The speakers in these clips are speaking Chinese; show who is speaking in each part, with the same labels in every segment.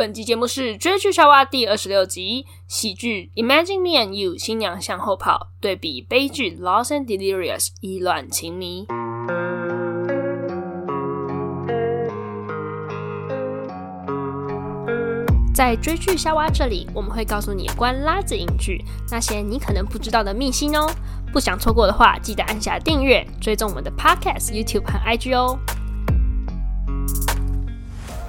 Speaker 1: 本集节目是追剧夏娃第二十六集，喜剧 Imagine Me and You 新娘向后跑，对比悲剧 Lost and Delirious 意乱情迷。在追剧夏娃这里，我们会告诉你关拉子影剧那些你可能不知道的秘辛哦。不想错过的话，记得按下订阅，追踪我们的 Podcast、YouTube 和 IG 哦。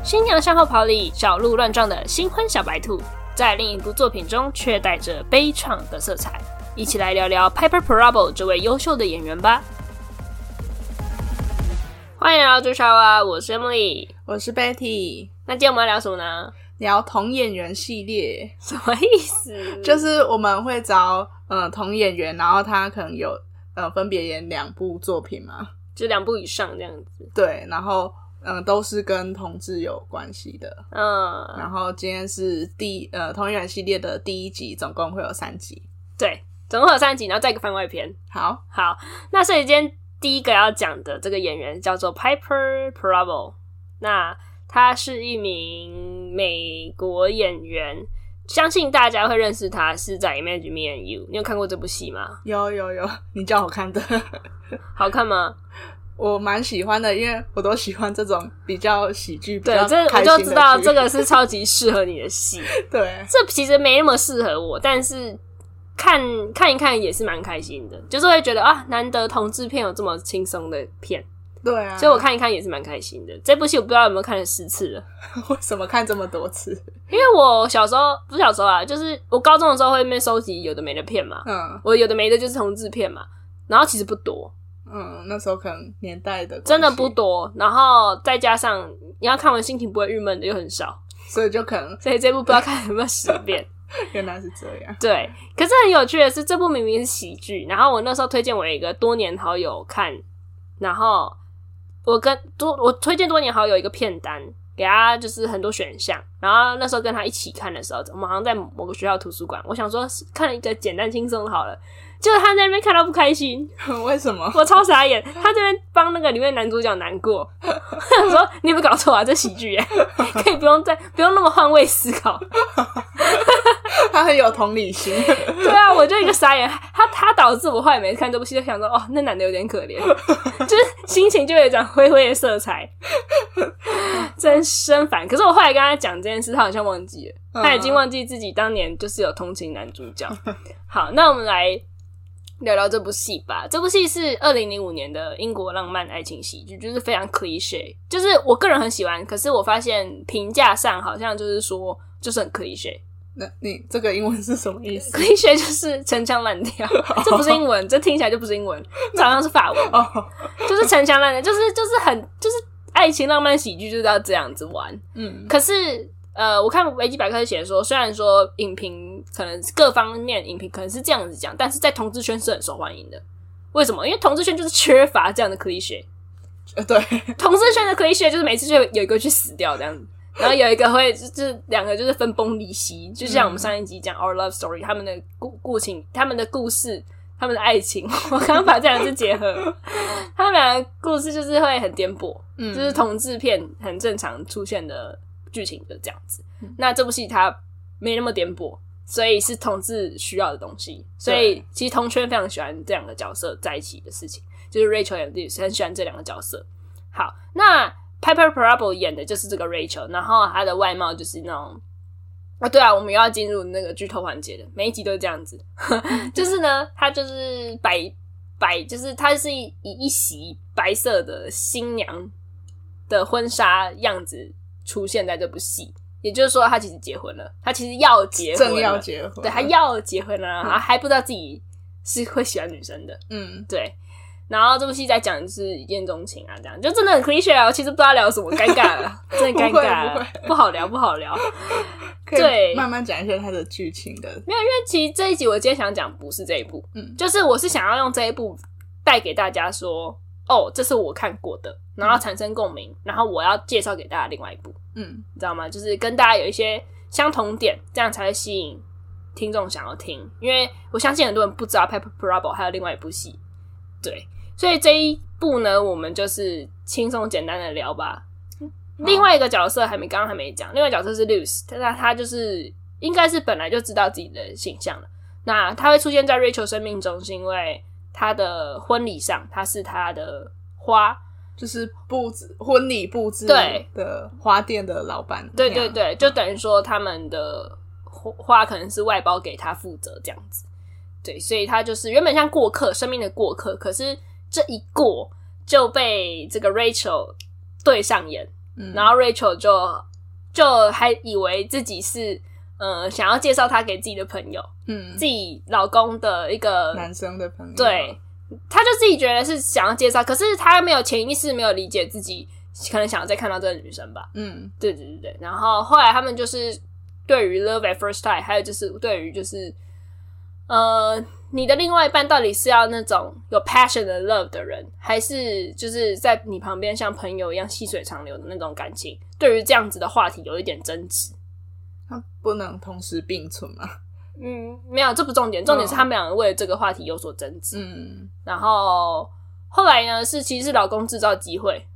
Speaker 1: 新娘向后跑里，小鹿乱撞的新婚小白兔，在另一部作品中却带着悲怆的色彩。一起来聊聊 Piper Perabo 这位优秀的演员吧。欢迎来到追剧夏娃，我是 Emily，
Speaker 2: 我是 Betty。
Speaker 1: 那今天我们要聊什么呢？
Speaker 2: 聊同演员系列，
Speaker 1: 什么意思？
Speaker 2: 就是我们会找呃同演员，然后他可能有呃分别演两部作品嘛，
Speaker 1: 就两部以上这样子。
Speaker 2: 对，然后。嗯，都是跟同志有关系的。嗯，然后今天是第呃同演员系列的第一集，总共会有三集。
Speaker 1: 对，总共会有三集，然后再一个番外篇。
Speaker 2: 好，
Speaker 1: 好，那所以今天第一个要讲的这个演员叫做 Piper Perabo，那他是一名美国演员，相信大家会认识他是在 Imagine Me and You。你有看过这部戏吗？
Speaker 2: 有有有，你叫我看的，
Speaker 1: 好看吗？
Speaker 2: 我蛮喜欢的，因为我都喜欢这种比较喜剧。
Speaker 1: 对，这我就知道这个是超级适合你的戏。
Speaker 2: 对，
Speaker 1: 这其实没那么适合我，但是看看一看也是蛮开心的，就是会觉得啊，难得同志片有这么轻松的片。
Speaker 2: 对啊，
Speaker 1: 所以我看一看也是蛮开心的。这部戏我不知道有没有看了十次了。
Speaker 2: 为什么看这么多次？
Speaker 1: 因为我小时候不是小时候啊，就是我高中的时候会那边收集有的没的片嘛。嗯，我有的没的就是同志片嘛，然后其实不多。
Speaker 2: 嗯，那时候可能年代的
Speaker 1: 真的不多，然后再加上你要看完心情不会郁闷的又很少，
Speaker 2: 所以就可能，
Speaker 1: 所以这部不知道看有没有十遍。
Speaker 2: 原来是这样。
Speaker 1: 对，可是很有趣的是，这部明明是喜剧，然后我那时候推荐我一个多年好友看，然后我跟多我推荐多年好友一个片单给他，就是很多选项，然后那时候跟他一起看的时候，我们好像在某个学校图书馆，我想说看一个简单轻松好了。就是他在那边看到不开心，
Speaker 2: 为什么？
Speaker 1: 我超傻眼。他这边帮那个里面男主角难过，他说：“ 你有没有搞错啊？这喜剧耶，可以不用再不用那么换位思考。”
Speaker 2: 他很有同理心。
Speaker 1: 对啊，我就一个傻眼。他他导致我后来每次看这部戏，就想说：“哦，那男的有点可怜，就是心情就有一种灰灰的色彩，真生烦。”可是我后来跟他讲这件事，他好像忘记了，他已经忘记自己当年就是有同情男主角。好，那我们来。聊聊这部戏吧。这部戏是二零零五年的英国浪漫爱情喜剧，就是非常 cliche，就是我个人很喜欢。可是我发现评价上好像就是说，就是很 cliche。
Speaker 2: 那你这个英文是什么意思
Speaker 1: ？cliche 就是陈腔滥调，这不是英文，这听起来就不是英文，这好像是法文。就是陈腔滥调，就是就是很就是爱情浪漫喜剧就是要这样子玩。嗯，可是。呃，我看维基百科写说，虽然说影评可能各方面影评可能是这样子讲，但是在同志圈是很受欢迎的。为什么？因为同志圈就是缺乏这样的 cliche。
Speaker 2: 呃，对，
Speaker 1: 同志圈的 cliche 就是每次就有一个去死掉这样子，然后有一个会就是两个就是分崩离析，就像我们上一集讲 Our Love Story，他们的故故情、他们的故事、他们的爱情，我刚刚把这两个字结合，他们两个故事就是会很颠簸，嗯，就是同志片很正常出现的。剧情的这样子，那这部戏它没那么颠簸，所以是同志需要的东西。所以其实同圈非常喜欢这两个角色在一起的事情，就是 Rachel 和 Lewis 很喜欢这两个角色。好，那 Piper Perabo 演的就是这个 Rachel，然后她的外貌就是那种啊，对啊，我们又要进入那个剧透环节了，每一集都是这样子，就是呢，她就是白白，就是她是以一袭白色的新娘的婚纱样子。出现在这部戏，也就是说，他其实结婚了，他其实要结婚了，
Speaker 2: 正要结婚，
Speaker 1: 对，他要结婚了，然后还不知道自己是会喜欢女生的，嗯，对。然后这部戏在讲的是一见钟情啊，这样就真的很 cliche 啊，我其实不知道聊什么，尴尬了，真的尴尬了，不好聊，不好聊。对，
Speaker 2: 慢慢讲一下它的剧情的，
Speaker 1: 没有，因为其实这一集我今天想讲不是这一部，嗯，就是我是想要用这一部带给大家说。哦，这是我看过的，然后产生共鸣，嗯、然后我要介绍给大家另外一部，嗯，你知道吗？就是跟大家有一些相同点，这样才会吸引听众想要听。因为我相信很多人不知道 Paper Parable 还有另外一部戏，对，所以这一部呢，我们就是轻松简单的聊吧。另外一个角色还没，刚刚还没讲，另外角色是 Luce，他他就是应该是本来就知道自己的形象了。那他会出现在 Rachel 生命中，是因为他的婚礼上，他是他的花，
Speaker 2: 就是布置婚礼布置对的花店的老板。
Speaker 1: 对对对，就等于说他们的花可能是外包给他负责这样子。对，所以他就是原本像过客，生命的过客，可是这一过就被这个 Rachel 对上眼，嗯、然后 Rachel 就就还以为自己是呃想要介绍他给自己的朋友，嗯，自己老公的一个
Speaker 2: 男生的朋友，
Speaker 1: 对，他就自己觉得是想要介绍，可是他没有潜意识没有理解自己可能想要再看到这个女生吧，嗯，对对对对，然后后来他们就是对于 Love at First time，还有就是对于就是。呃，你的另外一半到底是要那种有 passion 的 love 的人，还是就是在你旁边像朋友一样细水长流的那种感情？对于这样子的话题有一点争执，
Speaker 2: 他不能同时并存吗？
Speaker 1: 嗯，没有，这不重点，重点是他们两个为了这个话题有所争执。嗯，然后后来呢，是其实是老公制造机会。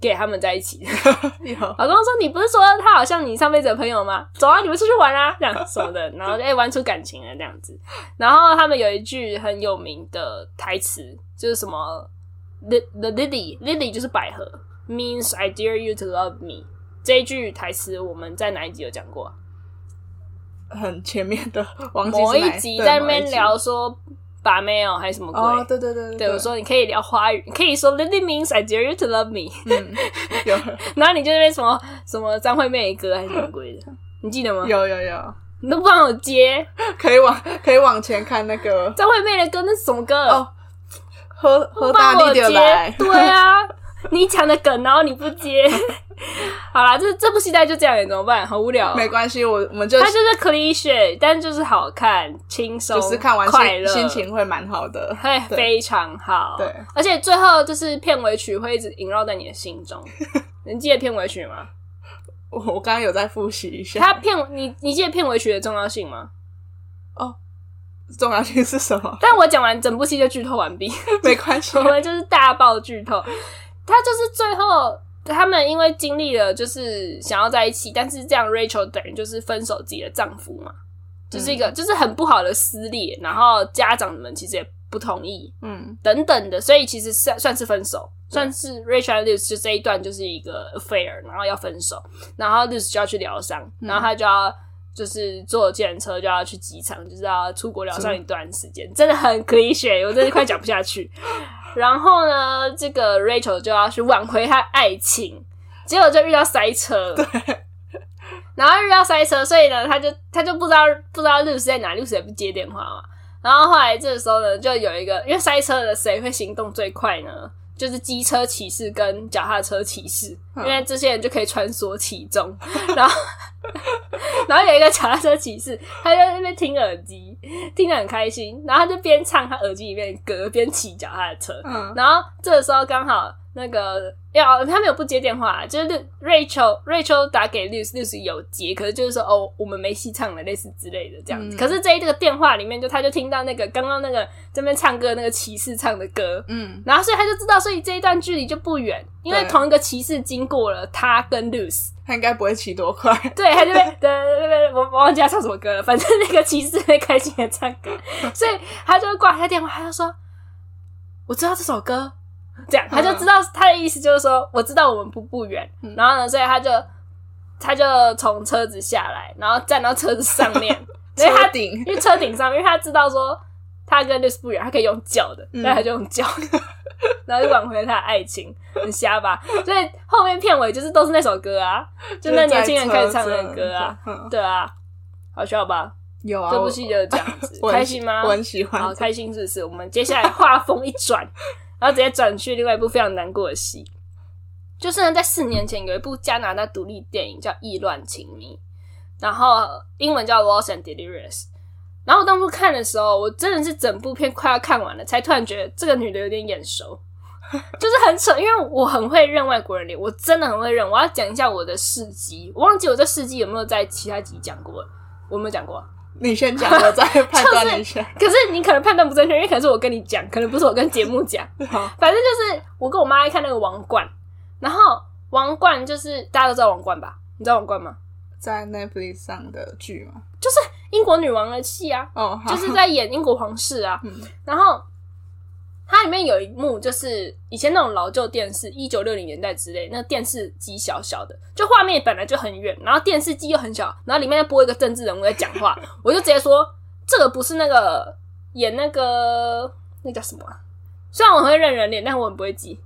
Speaker 1: 给他们在一起，老公说：“你不是说他好像你上辈子的朋友吗？走啊，你们出去玩啊，这样什么的，然后哎、欸、玩出感情了这样子。然后他们有一句很有名的台词，就是什么 the the lily lily 就是百合，means I dare you to love me。这一句台词我们在哪一集有讲过？
Speaker 2: 很前面的
Speaker 1: 某一集在那边聊说。”把妹哦，还是什么鬼？
Speaker 2: 哦，对对对对，
Speaker 1: 对我说你可以聊花语，你可以说 Lily means I dare you to love me。嗯，有。然后你就那边什么什么张惠妹的歌还是什么鬼的，你记得吗？
Speaker 2: 有有有，
Speaker 1: 你都不帮我接，
Speaker 2: 可以往可以往前看那个
Speaker 1: 张惠妹的歌，那是什么歌？
Speaker 2: 哦，喝喝大力的来，
Speaker 1: 对啊。你讲的梗，然后你不接，好啦，这这部戏大概就这样，怎么办？好无聊。
Speaker 2: 没关系，我我们就
Speaker 1: 它就是 cliche，但就是好看、轻松，
Speaker 2: 就是看完
Speaker 1: 快乐，
Speaker 2: 心情会蛮好的，
Speaker 1: 会非常好。
Speaker 2: 对，
Speaker 1: 而且最后就是片尾曲会一直萦绕在你的心中。你记得片尾曲吗？
Speaker 2: 我我刚刚有在复习一下。
Speaker 1: 它片你你记得片尾曲的重要性吗？
Speaker 2: 哦，重要性是什么？
Speaker 1: 但我讲完整部戏就剧透完毕，
Speaker 2: 没关系，
Speaker 1: 我们就是大爆剧透。他就是最后，他们因为经历了，就是想要在一起，但是这样 Rachel 等于就是分手自己的丈夫嘛，就是一个就是很不好的撕裂，然后家长们其实也不同意，嗯，等等的，所以其实算算是分手，算是 Rachel and Luz 就这一段就是一个 affair，然后要分手，然后 Luz 就要去疗伤，然后他就要就是坐计程车就要去机场，就是要出国疗伤一段时间，真的很 cliché，我真的快讲不下去。然后呢，这个 Rachel 就要去挽回她爱情，结果就遇到塞车。对。然后遇到塞车，所以呢，他就他就不知道不知道 Luz 在哪，Luz 也不接电话嘛。然后后来这个时候呢，就有一个因为塞车的谁会行动最快呢？就是机车骑士跟脚踏车骑士，因为这些人就可以穿梭其中。然后。然后有一个脚踏车骑士，他在那边听耳机，听得很开心。然后他就边唱他耳机里面的歌，边骑脚踏车。嗯，然后这个时候刚好那个要他没有不接电话，就是 Rachel Rachel 打给 Lucy Lucy 有接，可是就是说哦，我们没戏唱了，类似之类的这样子。嗯、可是这一这个电话里面，就他就听到那个刚刚那个这边唱歌那个骑士唱的歌，嗯，然后所以他就知道，所以这一段距离就不远，因为同一个骑士经过了他跟 Lucy，。
Speaker 2: 他应该不会骑多快，
Speaker 1: 对，他就会对对对，我我忘记他唱什么歌了，反正那个骑士会开心的唱歌，所以他就会挂他电话，他就说我知道这首歌，这样他就知道他的意思就是说我知道我们不不远，然后呢，所以他就他就从车子下来，然后站到车子上面，因为他顶，因为车顶上面，因为他知道说他跟 Luz 不远，他可以用叫的，所以他就用叫的。然后就挽回了他的爱情，很瞎吧？所以后面片尾就是都是那首歌啊，就那年轻人开始唱的歌啊，对啊，好笑吧？
Speaker 2: 有啊，
Speaker 1: 这部戏就是这样子，开心吗？
Speaker 2: 我很喜欢，
Speaker 1: 好开心，是不是？我们接下来画风一转，然后直接转去另外一部非常难过的戏，就是呢，在四年前有一部加拿大独立电影叫《意乱情迷》，然后英文叫《Lost and Delirious》。然后我当初看的时候，我真的是整部片快要看完了，才突然觉得这个女的有点眼熟，就是很扯。因为我很会认外国人脸，我真的很会认。我要讲一下我的事迹，我忘记我这事迹有没有在其他集讲过，我有没有讲过？
Speaker 2: 你先讲，我再判断一下。
Speaker 1: 就是、可是你可能判断不正确，因为可能是我跟你讲，可能不是我跟节目讲。反正就是我跟我妈爱看那个《王冠》，然后王冠就是大家都知道王冠吧？你知道王冠吗？
Speaker 2: 在 Netflix 上的剧吗？
Speaker 1: 就是英国女王的戏啊，哦，就是在演英国皇室啊。嗯、然后它里面有一幕，就是以前那种老旧电视，一九六零年代之类，那电视机小小的，就画面本来就很远，然后电视机又很小，然后里面播一个政治人物在讲话，我就直接说这个不是那个演那个那叫什么、啊？虽然我很会认人脸，但我很不会记。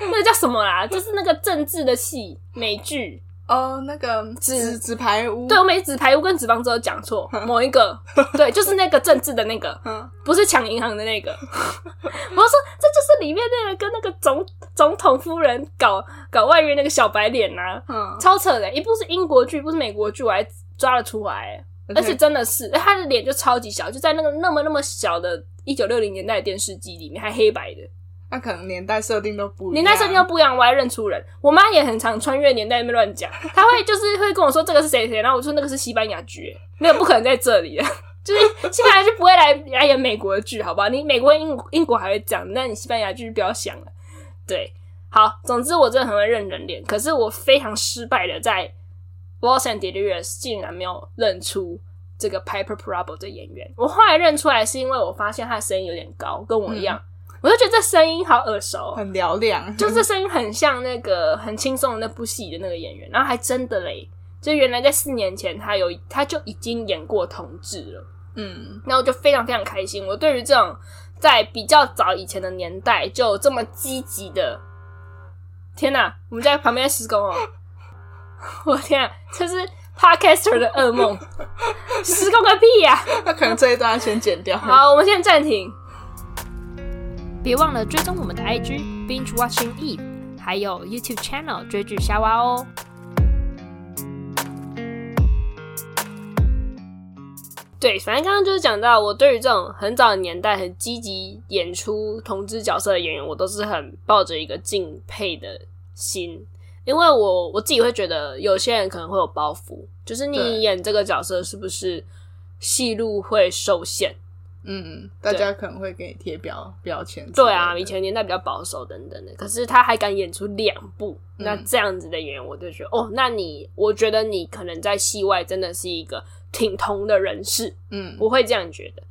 Speaker 1: 那个叫什么啦？就是那个政治的戏，美剧。
Speaker 2: 哦，那个纸纸牌屋，
Speaker 1: 对，我每纸牌屋跟纸房子都讲错，某一个，对，就是那个政治的那个，不是抢银行的那个。我说这就是里面那个跟那个总总统夫人搞搞外遇那个小白脸呐、啊，超扯的，一部是英国剧，不是美国剧，我还抓了出来，而且真的是他的脸就超级小，就在那个那么那么小的一九六零年代的电视机里面，还黑白的。
Speaker 2: 那可能年代设定都不一样，
Speaker 1: 年代设定都不一样，我还认出人。我妈也很常穿越年代那边乱讲，她会就是会跟我说这个是谁谁，然后我说那个是西班牙剧，那个不可能在这里，就是西班牙剧不会来来演美国的剧，好不好？你美国英英国还会讲，那你西班牙剧不要想了。对，好，总之我真的很会认人脸，可是我非常失败的在《Lost and Delirious》竟然没有认出这个 Piper Perabo 的演员。我后来认出来是因为我发现他的声音有点高，跟我一样。我就觉得这声音好耳熟，
Speaker 2: 很嘹亮，
Speaker 1: 就这声音很像那个很轻松的那部戏的那个演员，然后还真的嘞，就原来在四年前他有他就已经演过同志了，嗯，那我就非常非常开心。我对于这种在比较早以前的年代就这么积极的，天哪，我们在旁边施工哦，我天啊，这是 Podcaster 的噩梦，施工个屁呀！
Speaker 2: 那可能这一段要先剪掉。
Speaker 1: 好，我们现在暂停。别忘了追踪我们的 IG Binge Watching Eve，还有 YouTube Channel 追剧瞎挖哦。对，反正刚刚就是讲到，我对于这种很早的年代很积极演出同志角色的演员，我都是很抱着一个敬佩的心，因为我我自己会觉得，有些人可能会有包袱，就是你演这个角色是不是戏路会受限？
Speaker 2: 嗯，大家可能会给你贴标标签。
Speaker 1: 对啊，以前年代比较保守等等的，可是他还敢演出两部，嗯、那这样子的演员，我就觉得哦，那你，我觉得你可能在戏外真的是一个挺同的人士。嗯，我会这样觉得。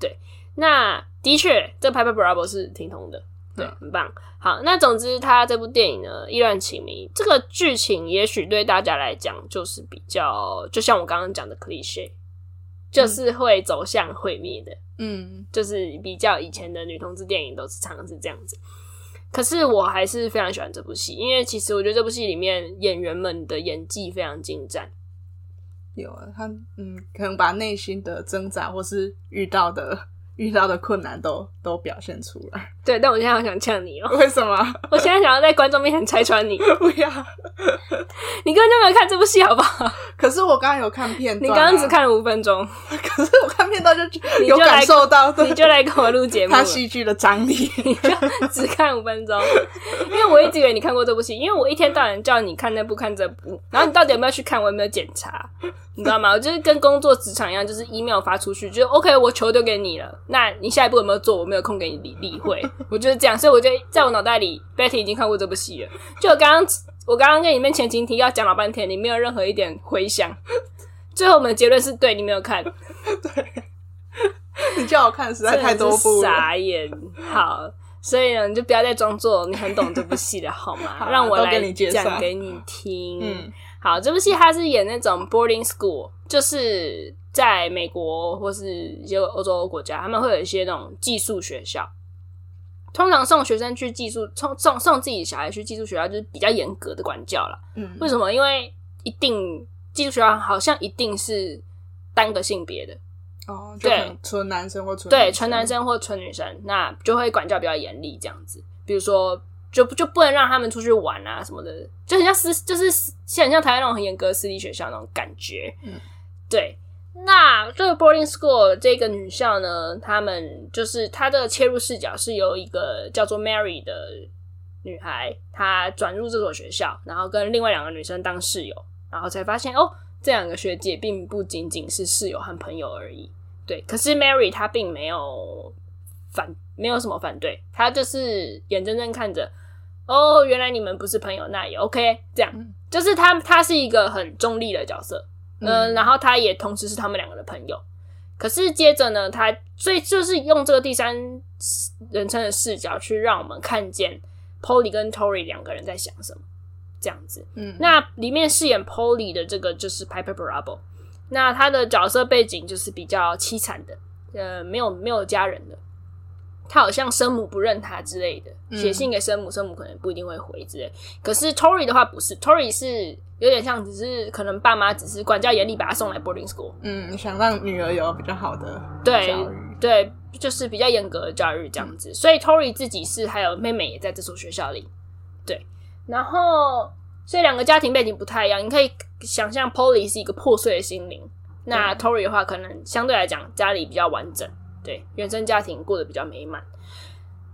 Speaker 1: 对，那的确，这 Piper Perabo 是挺同的，对，很棒。好，那总之，他这部电影呢，《意乱情迷》这个剧情，也许对大家来讲就是比较，就像我刚刚讲的 cliché，就是会走向毁灭的。嗯，就是比较以前的女同志电影都是常常是这样子，可是我还是非常喜欢这部戏，因为其实我觉得这部戏里面演员们的演技非常精湛。
Speaker 2: 有啊，他嗯，可能把内心的挣扎或是遇到的。遇到的困难都都表现出来，
Speaker 1: 对，但我现在好想呛你哦、喔！
Speaker 2: 为什么？
Speaker 1: 我现在想要在观众面前拆穿你，
Speaker 2: 不要！
Speaker 1: 你根本就没有看这部戏，好不好？
Speaker 2: 可是我刚刚有看片段、啊，
Speaker 1: 你刚刚只看了五分钟，
Speaker 2: 可是我看片段就 有感受到，
Speaker 1: 你就来跟我录节目，
Speaker 2: 他戏剧的张力，
Speaker 1: 你就只看五分钟，因为我一直以为你看过这部戏，因为我一天到晚叫你看那部看这部，然后你到底有没有去看？我有没有检查？你知道吗？我就是跟工作职场一样，就是 email 发出去，就 OK，我球丢给你了。那你下一步有没有做？我没有空给你理理会。我就是这样，所以我就在我脑袋里，Betty 已经看过这部戏了。就我刚刚，我刚刚跟你们前情提要讲老半天，你没有任何一点回响。最后我们的结论是对，你没有看。
Speaker 2: 对，你叫我看实在太多部了，
Speaker 1: 傻眼。好，所以呢，你就不要再装作你很懂这部戏了，好吗？好啊，让我来讲给你听。嗯。好，这部戏它是演那种 boarding school，就是在美国或是一些欧洲国家，他们会有一些那种寄宿学校。通常送学生去寄宿，送送送自己小孩去寄宿学校，就是比较严格的管教啦。嗯，为什么？因为一定寄宿学校好像一定是单个性别的
Speaker 2: 哦，对，纯男生或纯
Speaker 1: 对纯男生或纯女生，那就会管教比较严厉这样子。比如说。就就不能让他们出去玩啊什么的，就很像私，就是像很像台湾那种很严格的私立学校那种感觉。嗯，对。那这个 boarding school 这个女校呢，他们就是她的切入视角是由一个叫做 Mary 的女孩，她转入这所学校，然后跟另外两个女生当室友，然后才发现哦，这两个学姐并不仅仅是室友和朋友而已。对，可是 Mary 她并没有反，没有什么反对，她就是眼睁睁看着。哦，原来你们不是朋友，那也 OK。这样，嗯、就是她她是一个很中立的角色，嗯、呃，然后他也同时是他们两个的朋友。可是接着呢，他所以就是用这个第三人称的视角去让我们看见 Polly 跟 Tori 两个人在想什么，这样子。嗯，那里面饰演 Polly 的这个就是 Piper Perabo，那他的角色背景就是比较凄惨的，呃，没有没有家人的。他好像生母不认他之类的，写信给生母，生母可能不一定会回之类。可是 Tori 的话不是，Tori 是有点像，只是可能爸妈只是管教严厉，把他送来 boarding school。
Speaker 2: 嗯，想让女儿有比较好的
Speaker 1: 对对，就是比较严格的教育这样子。所以 Tori 自己是还有妹妹也在这所学校里，对。然后所以两个家庭背景不太一样，你可以想象 Polly 是一个破碎的心灵，那 Tori 的话可能相对来讲家里比较完整。对，原生家庭过得比较美满，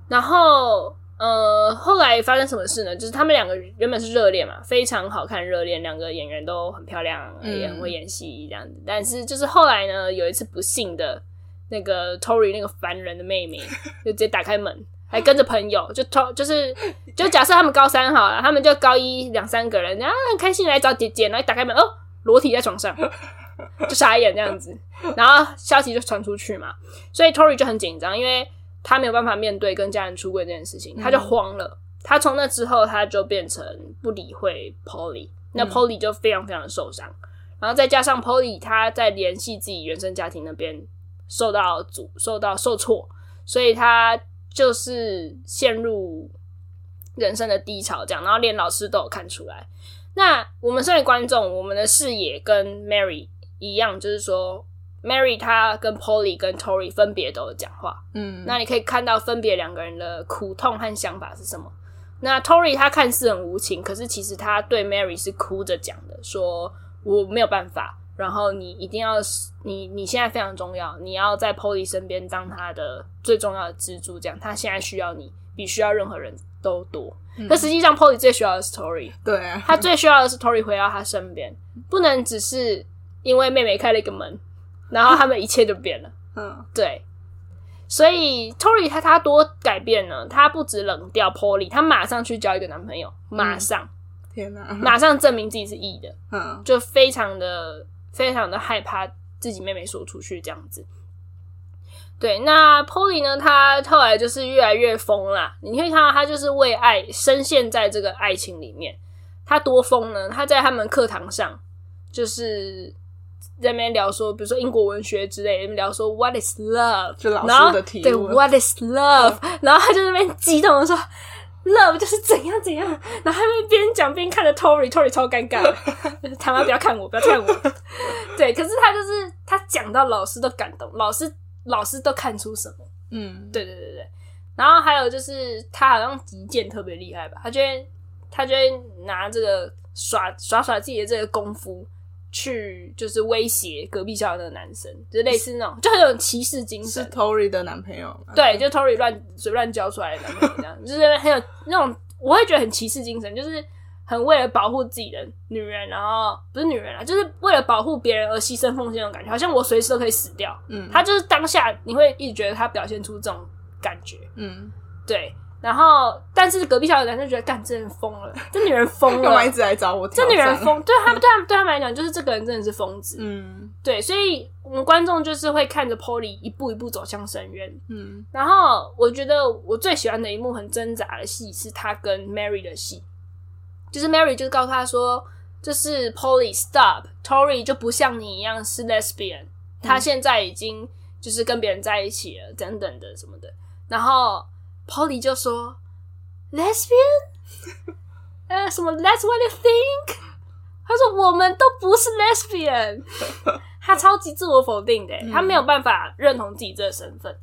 Speaker 1: 然后呃，后来发生什么事呢？就是他们两个原本是热恋嘛，非常好看热恋，两个演员都很漂亮，也很会演戏这样子。但是就是后来呢，有一次不幸的，那个 Tori 那个烦人的妹妹 就直接打开门，还跟着朋友，就 To 就是就假设他们高三好了，他们就高一两三个人，然后很开心来找姐姐，然后打开门哦，裸体在床上。就傻眼这样子，然后消息就传出去嘛，所以 Tori 就很紧张，因为他没有办法面对跟家人出轨这件事情，他就慌了。他从那之后，他就变成不理会 Polly，那 Polly 就非常非常的受伤，然后再加上 Polly 他在联系自己原生家庭那边受到阻、受到受挫，所以他就是陷入人生的低潮，这样，然后连老师都有看出来。那我们身为观众，我们的视野跟 Mary。一样，就是说，Mary 她跟 Polly 跟 Tory 分别都有讲话，嗯，那你可以看到分别两个人的苦痛和想法是什么。那 Tory 他看似很无情，可是其实他对 Mary 是哭着讲的，说我没有办法，然后你一定要，你你现在非常重要，你要在 Polly 身边当他的最重要的支柱，这样他现在需要你比需要任何人都多。可实际上 Polly 最需要的是 Tory，对啊，他最需要的是 Tory 回到他身边，不能只是。因为妹妹开了一个门，然后他们一切就变了。嗯，对，所以 Tory 他他多改变呢？他不止冷掉 Polly，他马上去交一个男朋友，马上，嗯、天哪，马上证明自己是 E 的。嗯，就非常的非常的害怕自己妹妹说出去这样子。对，那 Polly 呢？他后来就是越来越疯啦。你可以看到他就是为爱深陷在这个爱情里面。他多疯呢？他在他们课堂上就是。在那边聊说，比如说英国文学之类的，聊说 What is love？就老师的题目。对，What is love？、嗯、然后他就在那边激动的说，Love 就是怎样怎样。然后他们边讲边看着 Tory，Tory 超尴尬，他妈不要看我，不要看我。对，可是他就是他讲到老师都感动，老师老师都看出什么？嗯，对对对对。然后还有就是他好像击剑特别厉害吧？他就会他就会拿这个耍耍耍自己的这个功夫。去就是威胁隔壁校的那个男生，就类似那种，就很有歧视精神。是
Speaker 2: Tory 的男朋友吗？
Speaker 1: 对，就 Tory 乱随乱交出来的男朋友，这样就是很有那种，我会觉得很歧视精神，就是很为了保护自己的女人，然后不是女人啊，就是为了保护别人而牺牲奉献那种感觉，好像我随时都可以死掉。嗯，他就是当下你会一直觉得他表现出这种感觉。嗯，对。然后，但是隔壁小的男生觉得，干，这人疯了，这女人疯了，干嘛
Speaker 2: 一直来找我？
Speaker 1: 这女人疯，对他们，对他们，对他们来讲，就是这个人真的是疯子。嗯，对，所以我们观众就是会看着 Polly 一步一步走向深渊。嗯，然后我觉得我最喜欢的一幕很挣扎的戏是他跟 Mary 的戏，就是 Mary 就是告诉他说，就是 Polly stop，Tory 就不像你一样是 lesbian，他现在已经就是跟别人在一起了，等等的什么的，然后。Polly 就说：“Lesbian，呃，什么？That's what you think？” 他说：“我们都不是 Lesbian。”他超级自我否定的，他没有办法认同自己这个身份。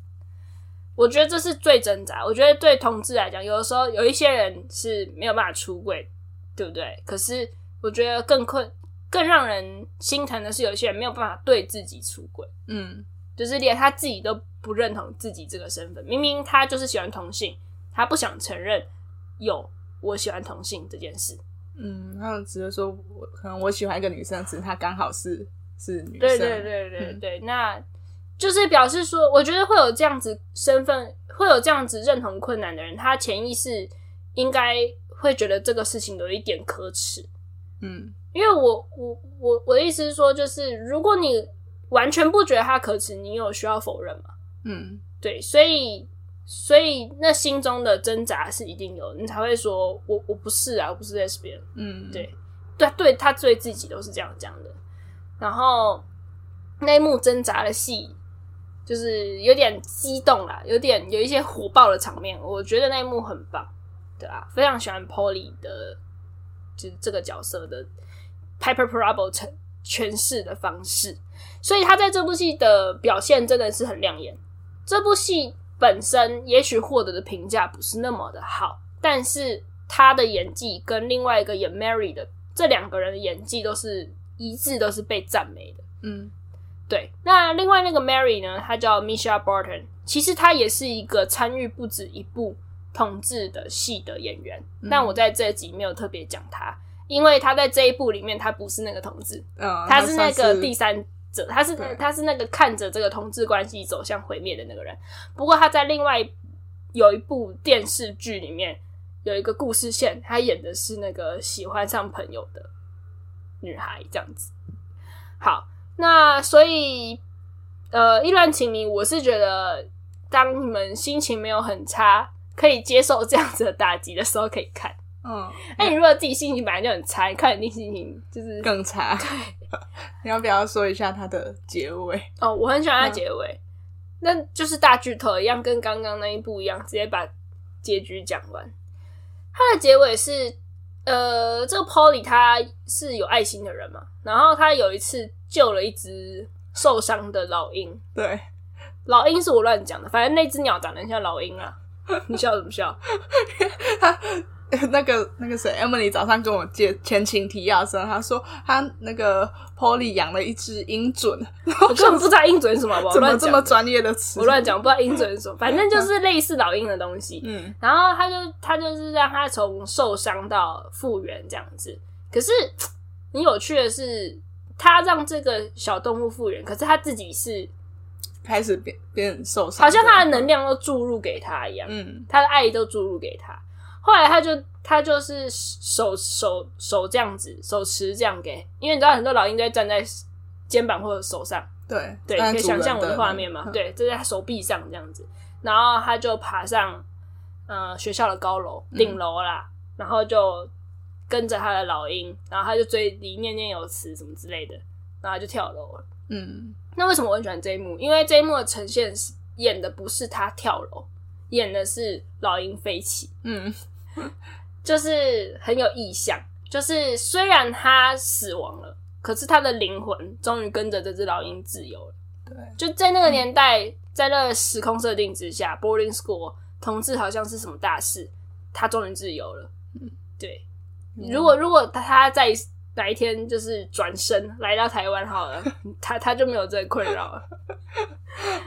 Speaker 1: 我觉得这是最挣扎。我觉得对同志来讲，有的时候有一些人是没有办法出柜，对不对？可是我觉得更困、更让人心疼的是，有些人没有办法对自己出柜。嗯。就是连他自己都不认同自己这个身份，明明他就是喜欢同性，他不想承认有我喜欢同性这件事。嗯，
Speaker 2: 他只是说我可能我喜欢一个女生，只是他刚好是是女生。
Speaker 1: 对对对对对，嗯、那就是表示说，我觉得会有这样子身份，会有这样子认同困难的人，他潜意识应该会觉得这个事情有一点可耻。
Speaker 2: 嗯，
Speaker 1: 因为我我我我的意思是说，就是如果你完全不觉得他可耻，你有需要否认吗？
Speaker 2: 嗯，
Speaker 1: 对，所以所以那心中的挣扎是一定有，你才会说我我不是啊，我不是 lesbian。
Speaker 2: 嗯，
Speaker 1: 对对对，他对自己都是这样讲的。然后那一幕挣扎的戏，就是有点激动啦，有点有一些火爆的场面，我觉得那一幕很棒，对啊，非常喜欢 Polly 的，就是这个角色的 Piper Perabo 诠诠释的方式，所以他在这部戏的表现真的是很亮眼。这部戏本身也许获得的评价不是那么的好，但是他的演技跟另外一个演 Mary 的这两个人的演技都是一致，都是被赞美的。
Speaker 2: 嗯，
Speaker 1: 对。那另外那个 Mary 呢，她叫 Mischa Barton，其实她也是一个参与不止一部同志的戏的演员，嗯、但我在这集没有特别讲她，因为他在这一部里面他不是那个同志，
Speaker 2: 嗯，
Speaker 1: 她是那个第三者，她是他是那个看着这个同志关系走向毁灭的那个人。不过他在另外有一部电视剧里面有一个故事线，他演的是那个喜欢上朋友的女孩，这样子。好，那所以呃，意乱情迷，我是觉得当你们心情没有很差。可以接受这样子的打击的时候可以看，
Speaker 2: 嗯，
Speaker 1: 那你如果自己心情本来就很差，你看你心情就是
Speaker 2: 更差。对，你要不要说一下它的结尾？
Speaker 1: 哦，我很喜欢它结尾，嗯、那就是大剧透一样，跟刚刚那一部一样，直接把结局讲完。它的结尾是，呃，这个 Polly 他是有爱心的人嘛，然后他有一次救了一只受伤的老鹰，
Speaker 2: 对，
Speaker 1: 老鹰是我乱讲的，反正那只鸟长得很像老鹰啊。你笑什么笑？
Speaker 2: 他 那个那个谁，Emily 早上跟我借前情提要的时候，他说他那个 Polly 养了一只鹰隼，
Speaker 1: 我根本不知道鹰隼是什么？
Speaker 2: 怎么这么专业的词？
Speaker 1: 我乱讲，不知道鹰隼是什么，反正就是类似老鹰的东西。
Speaker 2: 嗯，
Speaker 1: 然后他就他就是让他从受伤到复原这样子。可是很有趣的是，他让这个小动物复原，可是他自己是。
Speaker 2: 开始变变受伤，
Speaker 1: 好像他的能量都注入给他一样，
Speaker 2: 嗯，
Speaker 1: 他的爱都注入给他。后来他就他就是手手手这样子，手持这样给，因为你知道很多老鹰都会站在肩膀或者手上，
Speaker 2: 对
Speaker 1: 对，可以想象我的画面嘛？
Speaker 2: 嗯、
Speaker 1: 对，就在他手臂上这样子，然后他就爬上呃学校的高楼顶楼啦，嗯、然后就跟着他的老鹰，然后他就追里念念有词什么之类的，然后就跳楼了，
Speaker 2: 嗯。
Speaker 1: 那为什么我很喜欢这一幕？因为这一幕的呈现是演的不是他跳楼，演的是老鹰飞起。嗯，就是很有意向。就是虽然他死亡了，可是他的灵魂终于跟着这只老鹰自由了。
Speaker 2: 对，
Speaker 1: 就在那个年代，嗯、在那个时空设定之下，boarding school 同志好像是什么大事，他终于自由了。嗯，对。嗯、如果如果他他在。哪一天就是转身来到台湾好了，他他就没有这个困扰了。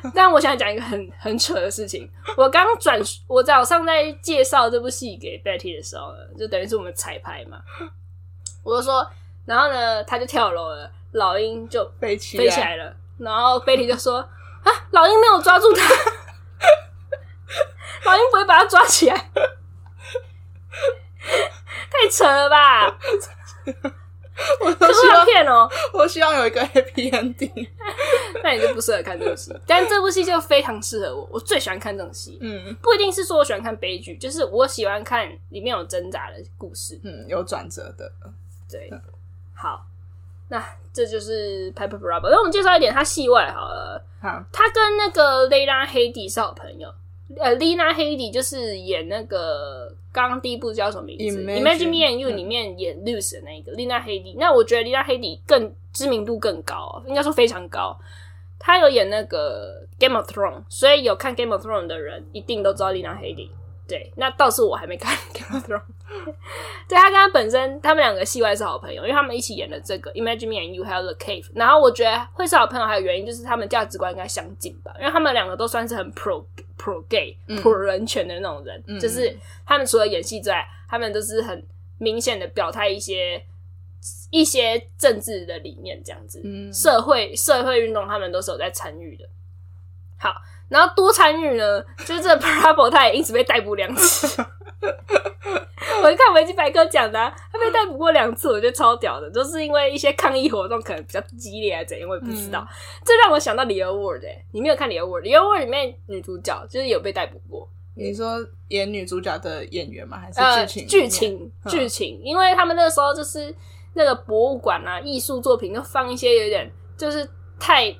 Speaker 1: 但我想讲一个很很扯的事情，我刚转，我早上在介绍这部戏给 Betty 的时候呢，就等于是我们彩排嘛。我就说，然后呢，他就跳楼了，老鹰就飞起飞起来了，然后 Betty 就说 啊，老鹰没有抓住他，老鹰不会把他抓起来，太扯了吧。
Speaker 2: 我都希望
Speaker 1: 骗哦！
Speaker 2: 我希望有一个 happy ending，
Speaker 1: 那你就不适合看这部戏。但这部戏就非常适合我，我最喜欢看这种戏。嗯，不一定是说我喜欢看悲剧，就是我喜欢看里面有挣扎的故事，
Speaker 2: 嗯，有转折的。
Speaker 1: 对，好，那这就是 Piper Perabo。那我们介绍一点他戏外好了。好，他跟那个 Lena Headey 是好朋友。呃，Lina Headey 就是演那个刚刚第一部叫什么名字？Imagine, Imagine Me and You 里面演 Luce 的那个 Lina Headey。那我觉得 Lina Headey 更知名度更高，应该说非常高。她有演那个 Game of Thrones，所以有看 Game of Thrones 的人一定都知道 Lina Headey。对，那倒是我还没看 Game of Thrones。对，他跟他本身，他们两个戏外是好朋友，因为他们一起演了这个 Imagine Me and You 还有 The Cave。然后我觉得会是好朋友，还有原因就是他们价值观应该相近吧，因为他们两个都算是很 pro pro gay、嗯、pro 人权的那种人，嗯、就是他们除了演戏之外，他们都是很明显的表态一些一些政治的理念，这样子，嗯、社会社会运动他们都是有在参与的。好。然后多参与呢，就是这个 Perabo 他也一直被逮捕两次，我一看维基百科讲的、啊，他被逮捕过两次，我觉得超屌的，就是因为一些抗议活动可能比较激烈，还是怎样，我也不知道。嗯、这让我想到《The Award》哎，你没有看《The Award》？《The Award》里面女主角就是有被逮捕过。
Speaker 2: 你说演女主角的演员吗？还是剧情？
Speaker 1: 剧情剧情，因为他们那个时候就是那个博物馆啊，艺术作品都放一些有点就是太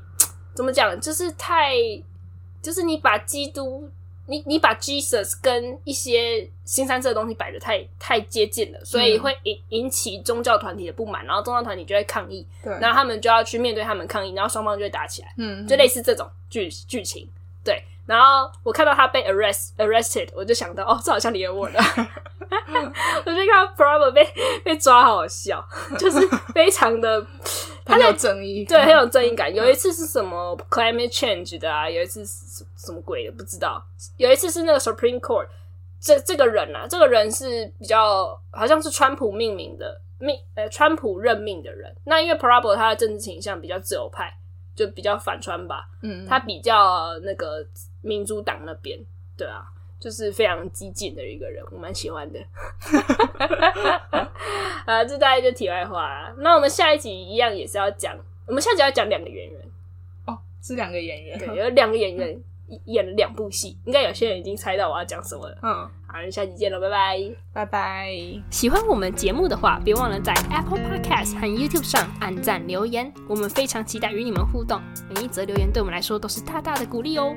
Speaker 1: 怎么讲，就是太就是你把基督。你你把 Jesus 跟一些新三色的东西摆的太太接近了，所以会引引起宗教团体的不满，然后宗教团体就会抗议，对，然后他们就要去面对他们抗议，然后双方就会打起来，嗯，就类似这种剧剧情，对。然后我看到他被 arrest arrested，我就想到哦，这好像李尔沃了，我就看到 Prob 被被抓，好好笑，就是非常的。
Speaker 2: 很有正义，
Speaker 1: 对，很有正义感。有一次是什么 climate change 的啊？有一次是什么鬼的不知道。有一次是那个 Supreme Court，这这个人啊，这个人是比较好像是川普命名的命，呃，川普任命的人。那因为 Probo 他的政治倾向比较自由派，就比较反川吧。嗯，他比较那个民主党那边，对啊。就是非常激进的一个人，我蛮喜欢的。啊，这大概就题外话啦。那我们下一集一样也是要讲，我们下一集要讲两个演员。
Speaker 2: 哦，是两个演员，
Speaker 1: 对，有两个演员演了两部戏，应该有些人已经猜到我要讲什么了。嗯，好，下集见了，拜拜，
Speaker 2: 拜拜。
Speaker 1: 喜欢我们节目的话，别忘了在 Apple Podcast 和 YouTube 上按赞留言，我们非常期待与你们互动。每一则留言对我们来说都是大大的鼓励哦。